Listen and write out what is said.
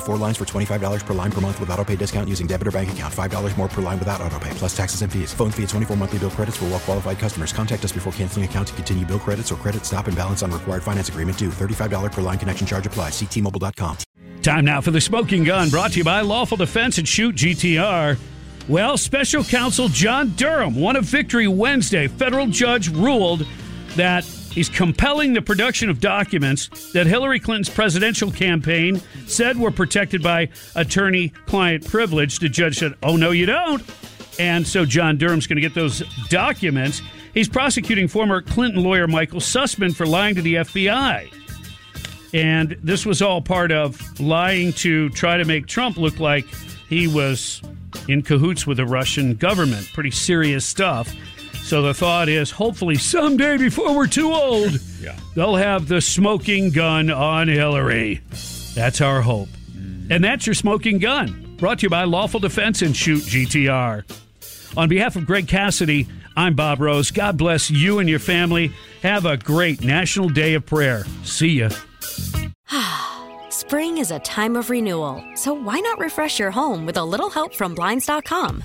of four lines for $25 per line per month with auto pay discount using debit or bank account. $5 more per line without auto pay, plus taxes and fees. Phone fee at 24 monthly bill credits for well qualified customers. Contact us before canceling account to continue bill credits or credit stop and balance on required finance agreement due. $35 per line connection charge applies. Ctmobile.com. Time now for the smoking gun brought to you by Lawful Defense and Shoot GTR. Well, special counsel John Durham won a victory Wednesday. Federal judge ruled that he's compelling the production of documents that Hillary Clinton's presidential campaign said were protected by attorney client privilege. The judge said, Oh, no, you don't. And so John Durham's going to get those documents. He's prosecuting former Clinton lawyer Michael Sussmann for lying to the FBI. And this was all part of lying to try to make Trump look like he was in cahoots with the Russian government. Pretty serious stuff. So the thought is hopefully someday before we're too old, Yeah. they'll have the smoking gun on Hillary. That's our hope. Mm. And that's your smoking gun. Brought to you by Lawful Defense and Shoot GTR. On behalf of Greg Cassidy, I'm Bob Rose. God bless you and your family. Have a great National Day of Prayer. See ya. Spring is a time of renewal, so why not refresh your home with a little help from Blinds.com?